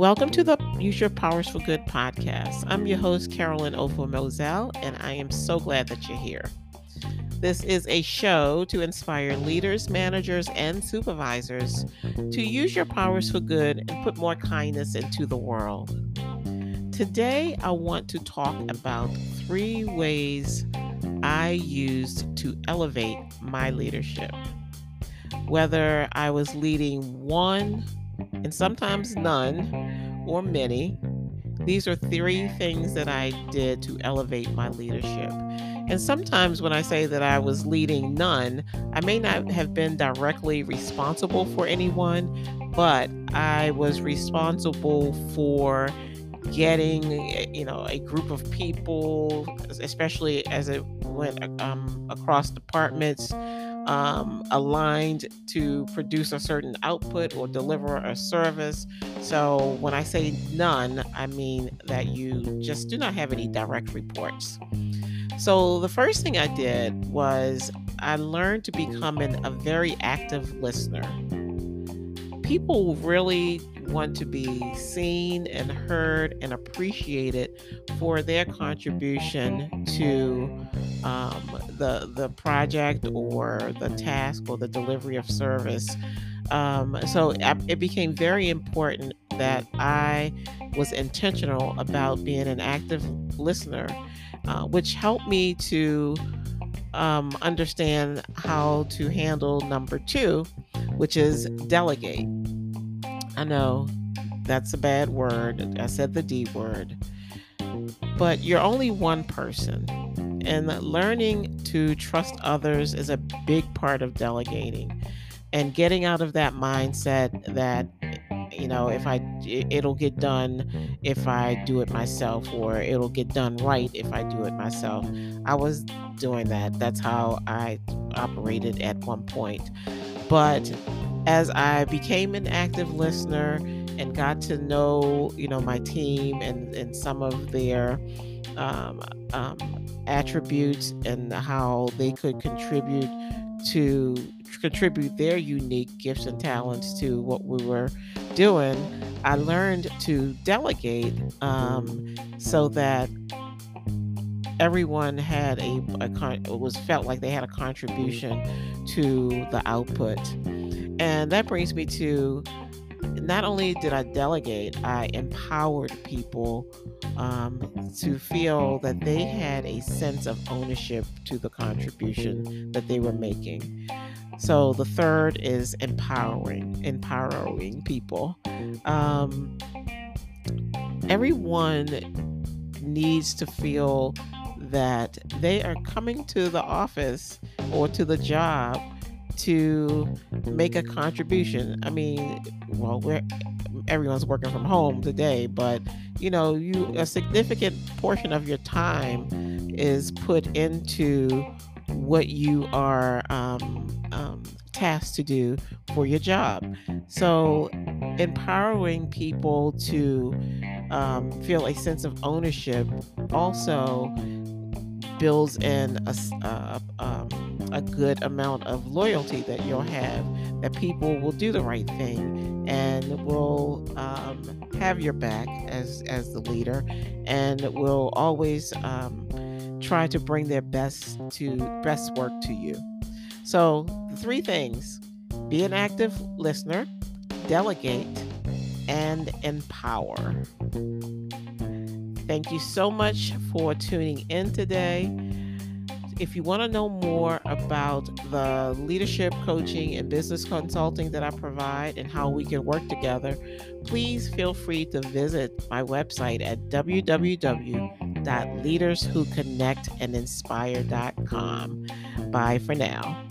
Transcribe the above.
Welcome to the Use Your Powers for Good podcast. I'm your host, Carolyn Ofo Moselle, and I am so glad that you're here. This is a show to inspire leaders, managers, and supervisors to use your powers for good and put more kindness into the world. Today, I want to talk about three ways I used to elevate my leadership. Whether I was leading one, and sometimes none or many. These are three things that I did to elevate my leadership. And sometimes when I say that I was leading none, I may not have been directly responsible for anyone, but I was responsible for getting you know a group of people especially as it went um, across departments um, aligned to produce a certain output or deliver a service. So when I say none, I mean that you just do not have any direct reports. So the first thing I did was I learned to become an, a very active listener. People really want to be seen and heard and appreciated for their contribution to um, the the project or the task or the delivery of service. Um, so it became very important that I was intentional about being an active listener, uh, which helped me to um, understand how to handle number two, which is delegate. I know that's a bad word. I said the D word. But you're only one person. And learning to trust others is a big part of delegating. And getting out of that mindset that, you know, if I, it'll get done if I do it myself, or it'll get done right if I do it myself. I was doing that. That's how I operated at one point. But as I became an active listener and got to know, you know, my team and, and some of their um, um, attributes and how they could contribute to contribute their unique gifts and talents to what we were doing, I learned to delegate um, so that everyone had a, a con- was felt like they had a contribution to the output, and that brings me to not only did I delegate, I empowered people um, to feel that they had a sense of ownership to the contribution that they were making. So the third is empowering, empowering people. Um, everyone needs to feel that they are coming to the office or to the job to make a contribution. I mean, well, we're everyone's working from home today, but you know, you a significant portion of your time is put into what you are um, um, tasked to do for your job. So, empowering people to um, feel a sense of ownership also builds in a, a, um, a good amount of loyalty that you'll have, that people will do the right thing and will um, have your back as, as the leader and will always um, try to bring their best to best work to you. So, three things be an active listener, delegate, and empower. Thank you so much for tuning in today. If you want to know more about the leadership coaching and business consulting that I provide and how we can work together, please feel free to visit my website at www.leaderswhoconnectandinspire.com. Bye for now.